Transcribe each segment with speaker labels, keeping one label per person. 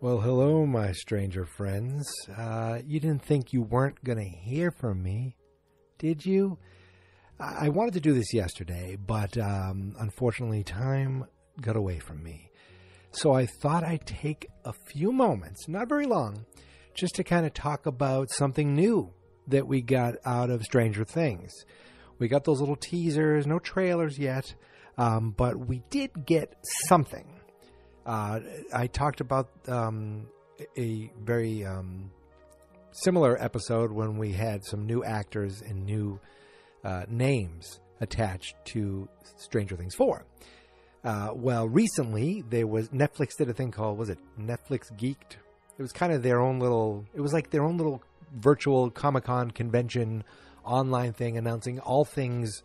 Speaker 1: Well, hello, my stranger friends. Uh, you didn't think you weren't going to hear from me, did you? I wanted to do this yesterday, but um, unfortunately, time got away from me. So I thought I'd take a few moments, not very long, just to kind of talk about something new that we got out of Stranger Things. We got those little teasers, no trailers yet, um, but we did get something. Uh, I talked about um, a very um, similar episode when we had some new actors and new uh, names attached to Stranger Things 4. Uh, well, recently there was Netflix did a thing called was it Netflix Geeked? It was kind of their own little. It was like their own little virtual Comic Con convention online thing announcing all things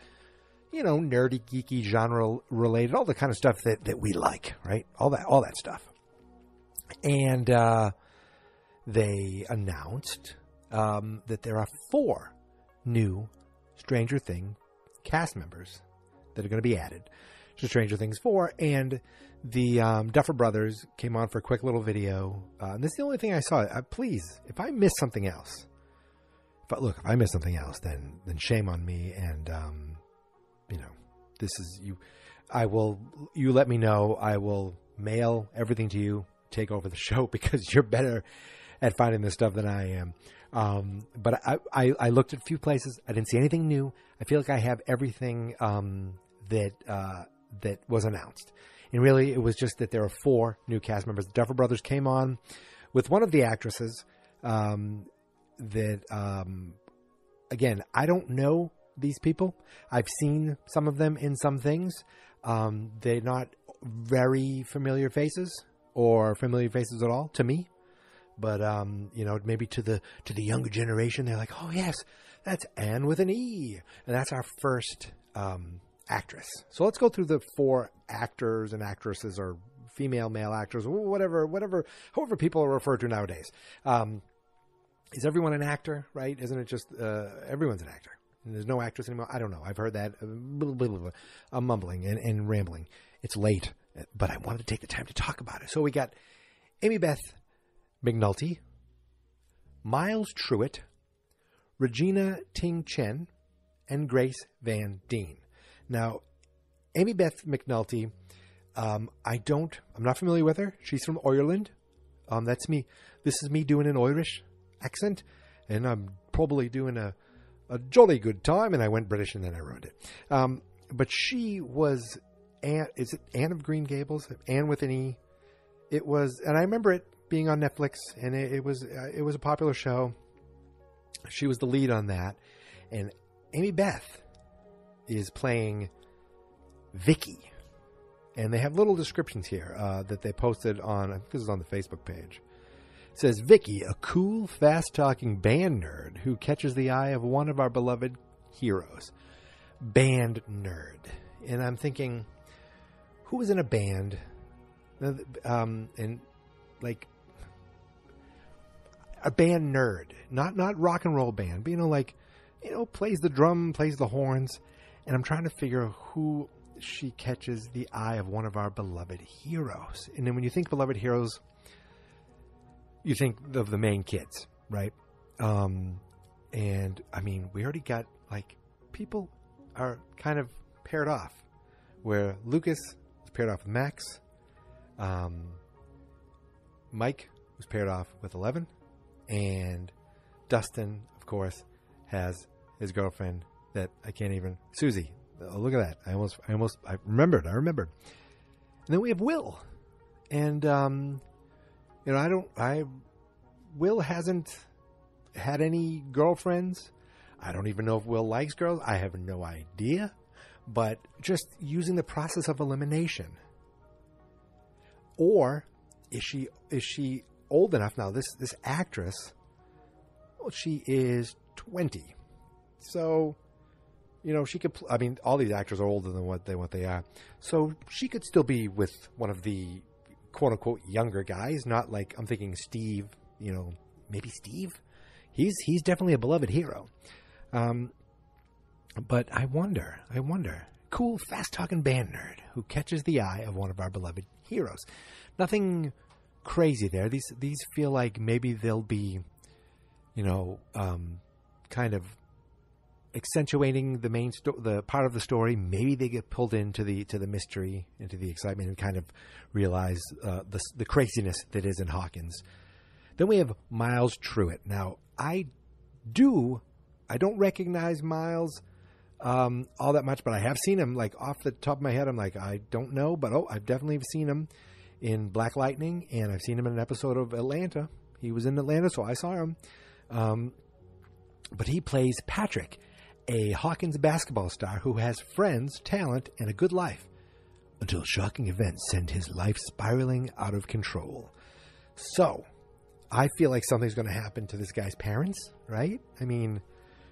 Speaker 1: you know, nerdy, geeky, genre related, all the kind of stuff that, that we like, right? All that, all that stuff. And uh, they announced um, that there are four new Stranger Thing cast members that are going to be added to Stranger Things 4. And the um, Duffer Brothers came on for a quick little video. Uh, and this is the only thing I saw. Uh, please, if I miss something else, I, look, if I miss something else, then then shame on me. And um, you know, this is you. I will. You let me know. I will mail everything to you. Take over the show because you're better at finding this stuff than I am. Um, but I, I, I looked at a few places. I didn't see anything new. I feel like I have everything um, that uh, that was announced. And really, it was just that there are four new cast members. The Duffer Brothers came on with one of the actresses um, that, um, again, I don't know these people. I've seen some of them in some things. Um, they're not very familiar faces or familiar faces at all to me. But um, you know, maybe to the to the younger generation, they're like, "Oh yes, that's Anne with an E," and that's our first um, actress. So let's go through the four actors and actresses, or female, male actors, whatever, whatever, however people are referred to nowadays. Um, is everyone an actor? Right? Isn't it just uh, everyone's an actor? And there's no actress anymore. I don't know. I've heard that. Blah, blah, blah, I'm mumbling and, and rambling. It's late, but I wanted to take the time to talk about it. So we got Amybeth McNulty, Miles Truitt, Regina Ting Chen, and Grace Van Dien. Now, Amybeth McNulty, um, I don't, I'm not familiar with her. She's from Ireland. Um, that's me. This is me doing an Irish accent, and I'm probably doing a a jolly good time, and I went British and then I ruined it. Um, but she was Anne. Is it Anne of Green Gables? Anne with an E. It was, and I remember it being on Netflix, and it, it was uh, it was a popular show. She was the lead on that, and Amybeth is playing Vicky, and they have little descriptions here uh, that they posted on. I think this is on the Facebook page. Says Vicky, a cool, fast-talking band nerd who catches the eye of one of our beloved heroes. Band nerd, and I'm thinking, who was in a band? Um, and like a band nerd, not not rock and roll band, but you know, like you know, plays the drum, plays the horns, and I'm trying to figure who she catches the eye of one of our beloved heroes. And then when you think beloved heroes, you think of the main kids, right? Um, and I mean, we already got like people are kind of paired off, where Lucas is paired off with Max, um, Mike was paired off with Eleven, and Dustin, of course, has his girlfriend that I can't even Susie. Oh, look at that! I almost, I almost, I remembered. I remembered. And then we have Will, and um, you know, I don't, I Will hasn't had any girlfriends. I don't even know if Will likes girls. I have no idea. But just using the process of elimination. Or is she is she old enough now? This this actress, well, she is twenty, so you know she could. Pl- I mean, all these actors are older than what they what they are, so she could still be with one of the quote unquote younger guys. Not like I'm thinking Steve. You know, maybe Steve. He's he's definitely a beloved hero. Um, but I wonder, I wonder. Cool, fast talking band nerd who catches the eye of one of our beloved heroes. Nothing crazy there. These these feel like maybe they'll be, you know, um, kind of accentuating the main sto- the part of the story. Maybe they get pulled into the to the mystery, into the excitement, and kind of realize uh, the the craziness that is in Hawkins. Then we have Miles Truitt. Now I do I don't recognize Miles um, all that much, but I have seen him like off the top of my head. I'm like I don't know, but oh, I've definitely seen him in Black Lightning, and I've seen him in an episode of Atlanta. He was in Atlanta, so I saw him. Um, but he plays Patrick, a Hawkins basketball star who has friends, talent, and a good life until shocking events send his life spiraling out of control. So, I feel like something's going to happen to this guy's parents, right? I mean,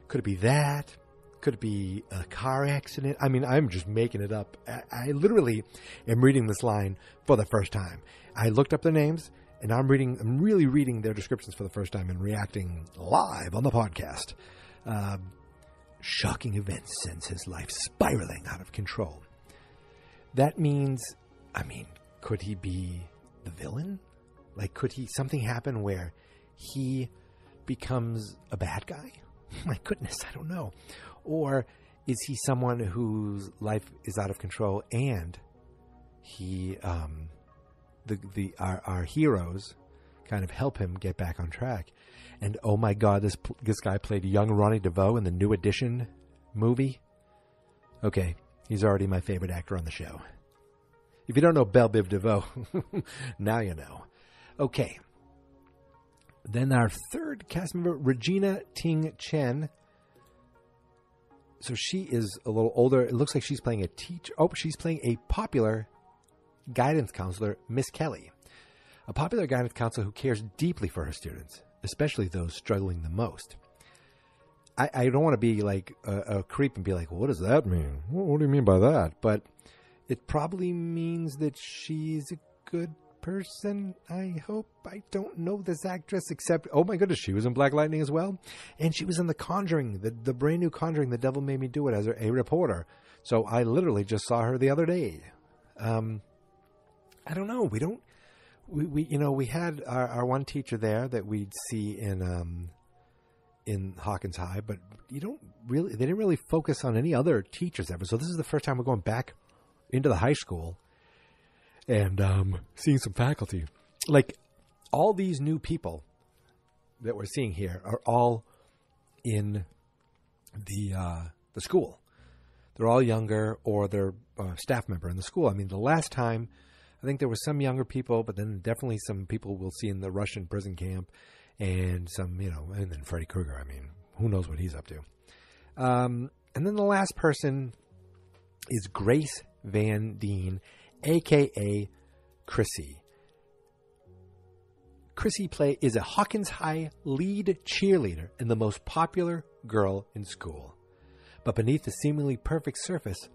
Speaker 1: could it be that? Could it be a car accident? I mean, I'm just making it up. I, I literally am reading this line for the first time. I looked up their names and I'm reading, I'm really reading their descriptions for the first time and reacting live on the podcast. Uh, shocking events sends his life spiraling out of control. That means, I mean, could he be the villain? Like, could he something happen where he becomes a bad guy? My goodness, I don't know. Or is he someone whose life is out of control and he, um, the the our, our heroes, kind of help him get back on track? And oh my God, this this guy played young Ronnie DeVoe in the New Edition movie. Okay, he's already my favorite actor on the show. If you don't know Bell Biv DeVoe, now you know. Okay. Then our third cast member, Regina Ting Chen. So she is a little older. It looks like she's playing a teacher. Oh, she's playing a popular guidance counselor, Miss Kelly. A popular guidance counselor who cares deeply for her students, especially those struggling the most. I, I don't want to be like a, a creep and be like, what does that mean? What, what do you mean by that? But it probably means that she's a good person, I hope. I don't know this actress except, oh my goodness, she was in Black Lightning as well. And she was in The Conjuring, the, the brand new Conjuring, The Devil Made Me Do It, as a reporter. So I literally just saw her the other day. Um, I don't know. We don't, we, we you know, we had our, our one teacher there that we'd see in, um, in Hawkins High, but you don't really, they didn't really focus on any other teachers ever. So this is the first time we're going back into the high school and um, seeing some faculty. Like all these new people that we're seeing here are all in the uh, the school. they're all younger or they're uh, staff member in the school. I mean, the last time, I think there were some younger people, but then definitely some people we'll see in the Russian prison camp, and some, you know, and then Freddy Krueger. I mean, who knows what he's up to? Um, and then the last person is Grace Van Dien, aka Chrissy. Chrissy Play is a Hawkins High lead cheerleader and the most popular girl in school. But beneath the seemingly perfect surface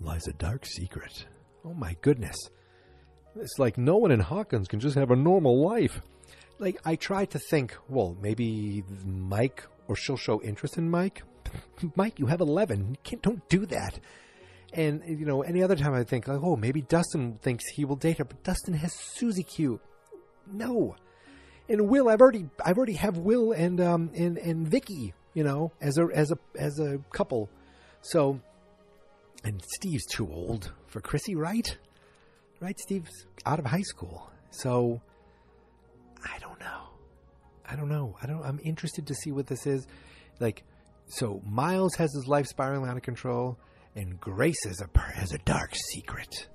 Speaker 1: lies a dark secret. Oh my goodness. It's like no one in Hawkins can just have a normal life. Like, I tried to think, well, maybe Mike, or she'll show interest in Mike. Mike, you have 11. You can't, don't do that. And, you know, any other time I think, like, oh, maybe Dustin thinks he will date her, but Dustin has Susie Q. No. And Will, I've already, I've already have Will and, um, and, and Vicky, you know, as a, as a, as a couple. So, and Steve's too old for Chrissy, right? Right? Steve's out of high school. So, I don't know. I don't know. I don't, I'm interested to see what this is. Like, so Miles has his life spiraling out of control, and Grace has a, has a dark secret.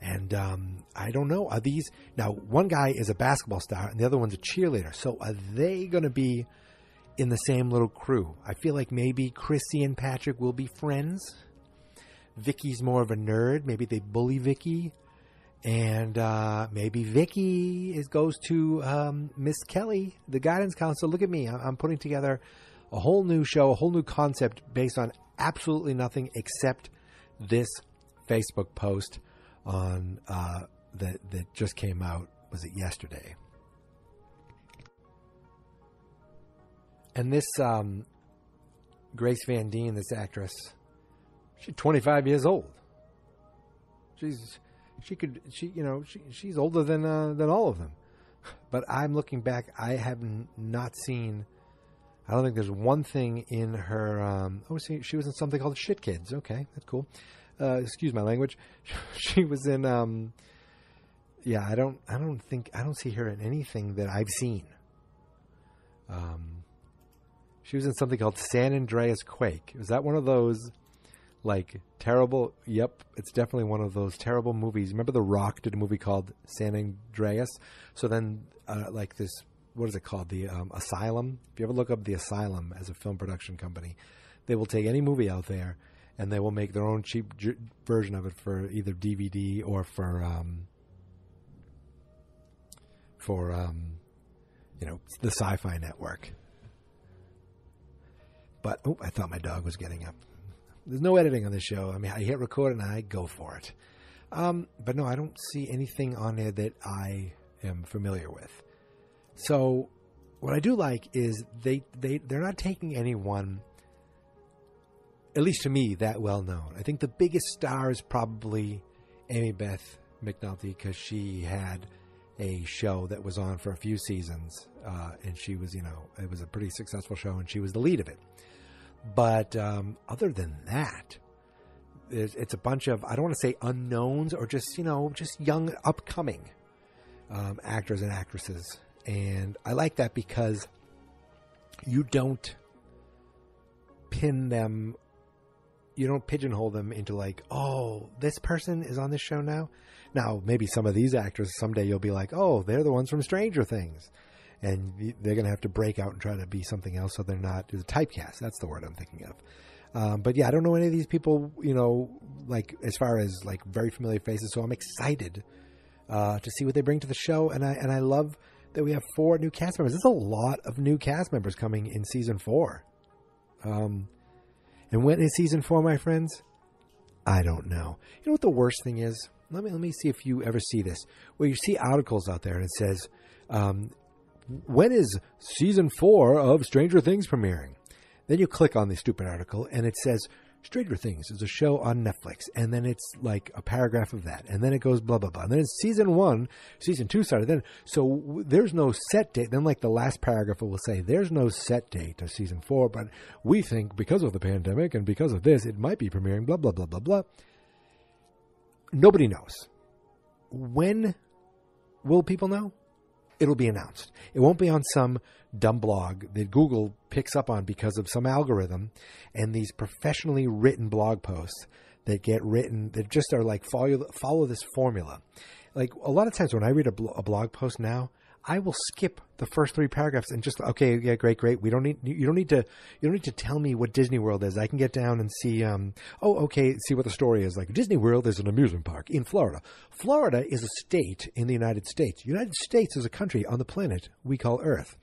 Speaker 1: And um, I don't know. Are these now? One guy is a basketball star, and the other one's a cheerleader. So are they going to be in the same little crew? I feel like maybe Chrissy and Patrick will be friends. Vicky's more of a nerd. Maybe they bully Vicky, and uh, maybe Vicky is goes to um, Miss Kelly, the guidance counselor. Look at me. I'm putting together a whole new show, a whole new concept based on absolutely nothing except this Facebook post on uh, that that just came out. Was it yesterday? And this um, Grace Van Dien, this actress, she's 25 years old. She's she could she you know she she's older than uh, than all of them. But I'm looking back, I have not seen. I don't think there's one thing in her. Um, oh, see, she was in something called Shit Kids. Okay, that's cool. Uh, excuse my language. she was in. Um, yeah, I don't. I don't think. I don't see her in anything that I've seen. Um, she was in something called San Andreas Quake. Was that one of those? Like terrible. Yep, it's definitely one of those terrible movies. Remember, The Rock did a movie called San Andreas. So then, uh, like this, what is it called? The um, Asylum. If you ever look up the Asylum as a film production company, they will take any movie out there and they will make their own cheap j- version of it for either DVD or for um, for um, you know the Sci-Fi Network. But oh, I thought my dog was getting up. There's no editing on this show. I mean, I hit record and I go for it. Um, but no, I don't see anything on there that I am familiar with. So, what I do like is they they they're not taking anyone, at least to me, that well known. I think the biggest star is probably Amybeth McNulty because she had a show that was on for a few seasons, uh, and she was, you know, it was a pretty successful show, and she was the lead of it. But um, other than that, it's a bunch of I don't want to say unknowns or just you know just young upcoming um, actors and actresses, and I like that because you don't pin them, you don't pigeonhole them into like oh this person is on this show now. Now maybe some of these actors someday you'll be like oh they're the ones from Stranger Things and they're going to have to break out and try to be something else so they're not the typecast. That's the word I'm thinking of. Um, but yeah, I don't know any of these people, you know, like as far as like very familiar faces. So I'm excited uh, to see what they bring to the show, and I and I love that we have four new cast members. There's a lot of new cast members coming in season four. Um, and when is season four, my friends? I don't know. You know what the worst thing is? Let me let me see if you ever see this. Well, you see articles out there and it says um, when is season four of Stranger Things premiering? Then you click on the stupid article and it says Stranger Things is a show on Netflix, and then it's like a paragraph of that, and then it goes blah blah blah, and then it's season one, season two started then. So there's no set date. Then like the last paragraph will say there's no set date of season four, but we think because of the pandemic and because of this, it might be premiering. Blah blah blah blah blah. Nobody knows. When will people know? It'll be announced. It won't be on some dumb blog that Google picks up on because of some algorithm and these professionally written blog posts that get written that just are like follow follow this formula. Like a lot of times when I read a, blo- a blog post now, I will skip the first three paragraphs and just okay, yeah, great, great. We don't need you don't need to you don't need to tell me what Disney World is. I can get down and see. Um, oh, okay, see what the story is. Like Disney World is an amusement park in Florida. Florida is a state in the United States. United States is a country on the planet we call Earth.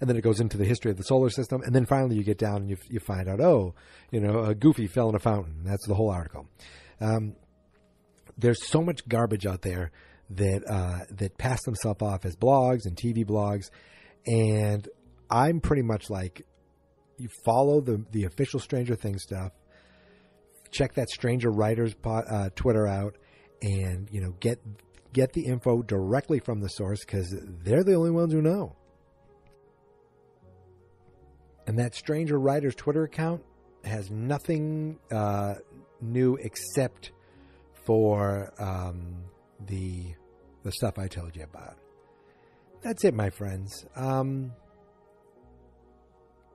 Speaker 1: And then it goes into the history of the solar system, and then finally you get down and you you find out, oh, you know, a Goofy fell in a fountain. That's the whole article. Um, there's so much garbage out there that uh, that pass themselves off as blogs and TV blogs, and I'm pretty much like, you follow the the official Stranger Things stuff, check that Stranger Writers uh, Twitter out, and you know get get the info directly from the source because they're the only ones who know. And that Stranger Writers Twitter account has nothing uh, new except for um, the the stuff I told you about. That's it, my friends. Um,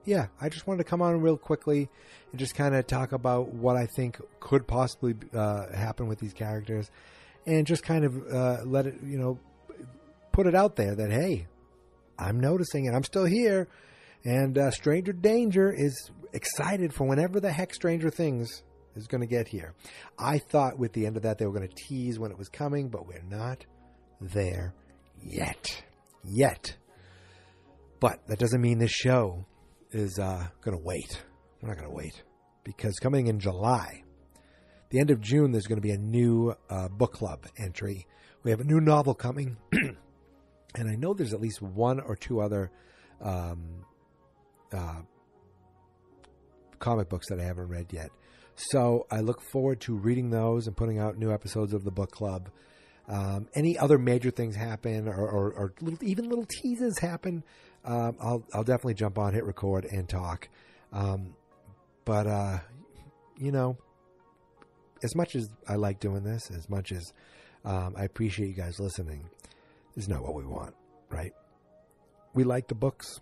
Speaker 1: yeah, I just wanted to come on real quickly and just kind of talk about what I think could possibly uh, happen with these characters, and just kind of uh, let it, you know, put it out there that hey, I'm noticing and I'm still here, and uh, Stranger Danger is excited for whenever the heck Stranger Things is going to get here. I thought with the end of that they were going to tease when it was coming, but we're not there yet. Yet. But that doesn't mean this show is uh, going to wait. We're not going to wait. Because coming in July, the end of June, there's going to be a new uh, book club entry. We have a new novel coming. and I know there's at least one or two other um, uh, comic books that I haven't read yet. So I look forward to reading those and putting out new episodes of the book club. Um, any other major things happen, or, or, or little, even little teases happen, um, I'll I'll definitely jump on, hit record, and talk. Um, but uh, you know, as much as I like doing this, as much as um, I appreciate you guys listening, this is not what we want, right? We like the books.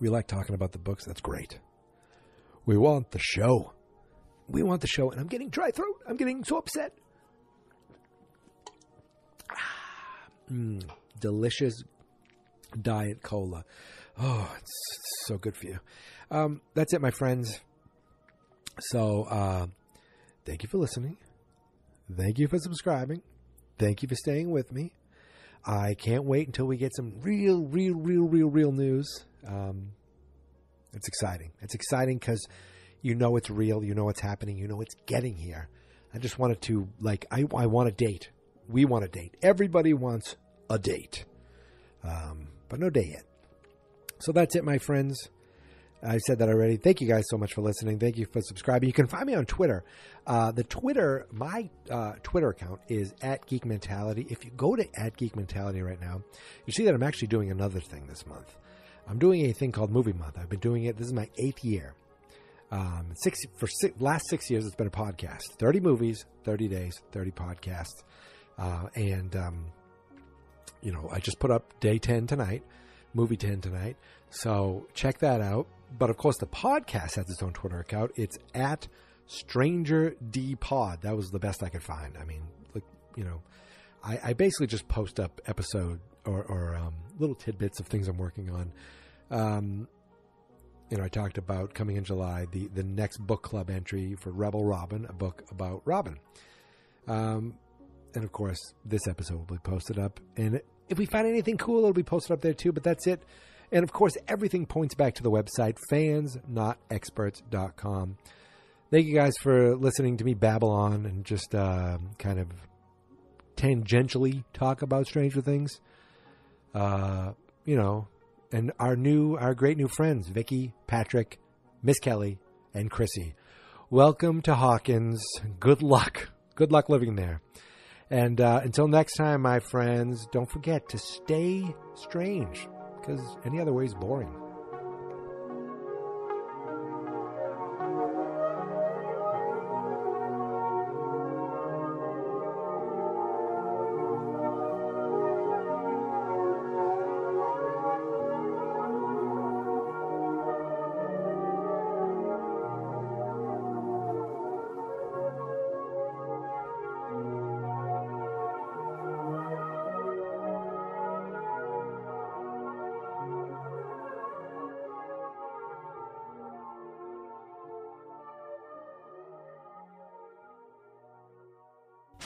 Speaker 1: We like talking about the books. That's great. We want the show. We want the show, and I'm getting dry throat. I'm getting so upset. Mm, delicious diet cola. Oh, it's so good for you. Um, that's it, my friends. So, uh, thank you for listening. Thank you for subscribing. Thank you for staying with me. I can't wait until we get some real, real, real, real, real news. Um, it's exciting. It's exciting because you know it's real. You know what's happening. You know it's getting here. I just wanted to, like, I, I want a date. We want a date. Everybody wants a date, um, but no date yet. So that's it, my friends. I said that already. Thank you guys so much for listening. Thank you for subscribing. You can find me on Twitter. Uh, the Twitter, my uh, Twitter account is at Geek Mentality. If you go to at Geek Mentality right now, you see that I'm actually doing another thing this month. I'm doing a thing called Movie Month. I've been doing it. This is my eighth year. Um, six for six, last six years, it's been a podcast. Thirty movies, thirty days, thirty podcasts, uh, and um, you know, I just put up day ten tonight, movie ten tonight. So check that out. But of course, the podcast has its own Twitter account. It's at Stranger D Pod. That was the best I could find. I mean, like you know, I, I basically just post up episode or, or um, little tidbits of things I'm working on. Um, you know, I talked about coming in July the the next book club entry for Rebel Robin, a book about Robin. Um, and of course, this episode will be posted up. And if we find anything cool, it'll be posted up there too. But that's it. And of course, everything points back to the website fansnotexperts.com. Thank you guys for listening to me babble on and just uh, kind of tangentially talk about Stranger Things. Uh, you know, and our new, our great new friends, Vicky, Patrick, Miss Kelly, and Chrissy. Welcome to Hawkins. Good luck. Good luck living there. And uh, until next time, my friends, don't forget to stay strange because any other way is boring.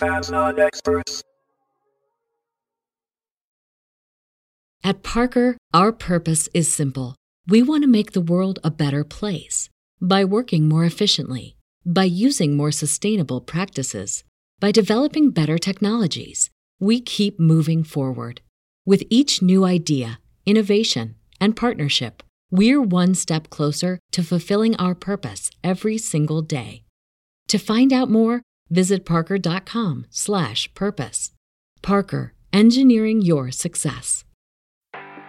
Speaker 2: Fans, not experts.
Speaker 3: At Parker, our purpose is simple. We want to make the world a better place by working more efficiently, by using more sustainable practices, by developing better technologies. We keep moving forward. With each new idea, innovation, and partnership, we're one step closer to fulfilling our purpose every single day. To find out more, visit parker.com slash purpose. Parker, engineering your success.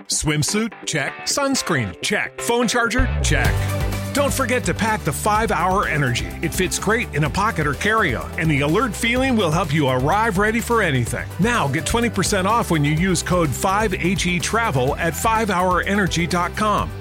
Speaker 4: Swimsuit? Check. Sunscreen? Check. Phone charger? Check. Don't forget to pack the 5 Hour Energy. It fits great in a pocket or carry on, and the alert feeling will help you arrive ready for anything. Now get 20% off when you use code 5HE Travel at 5hourenergy.com.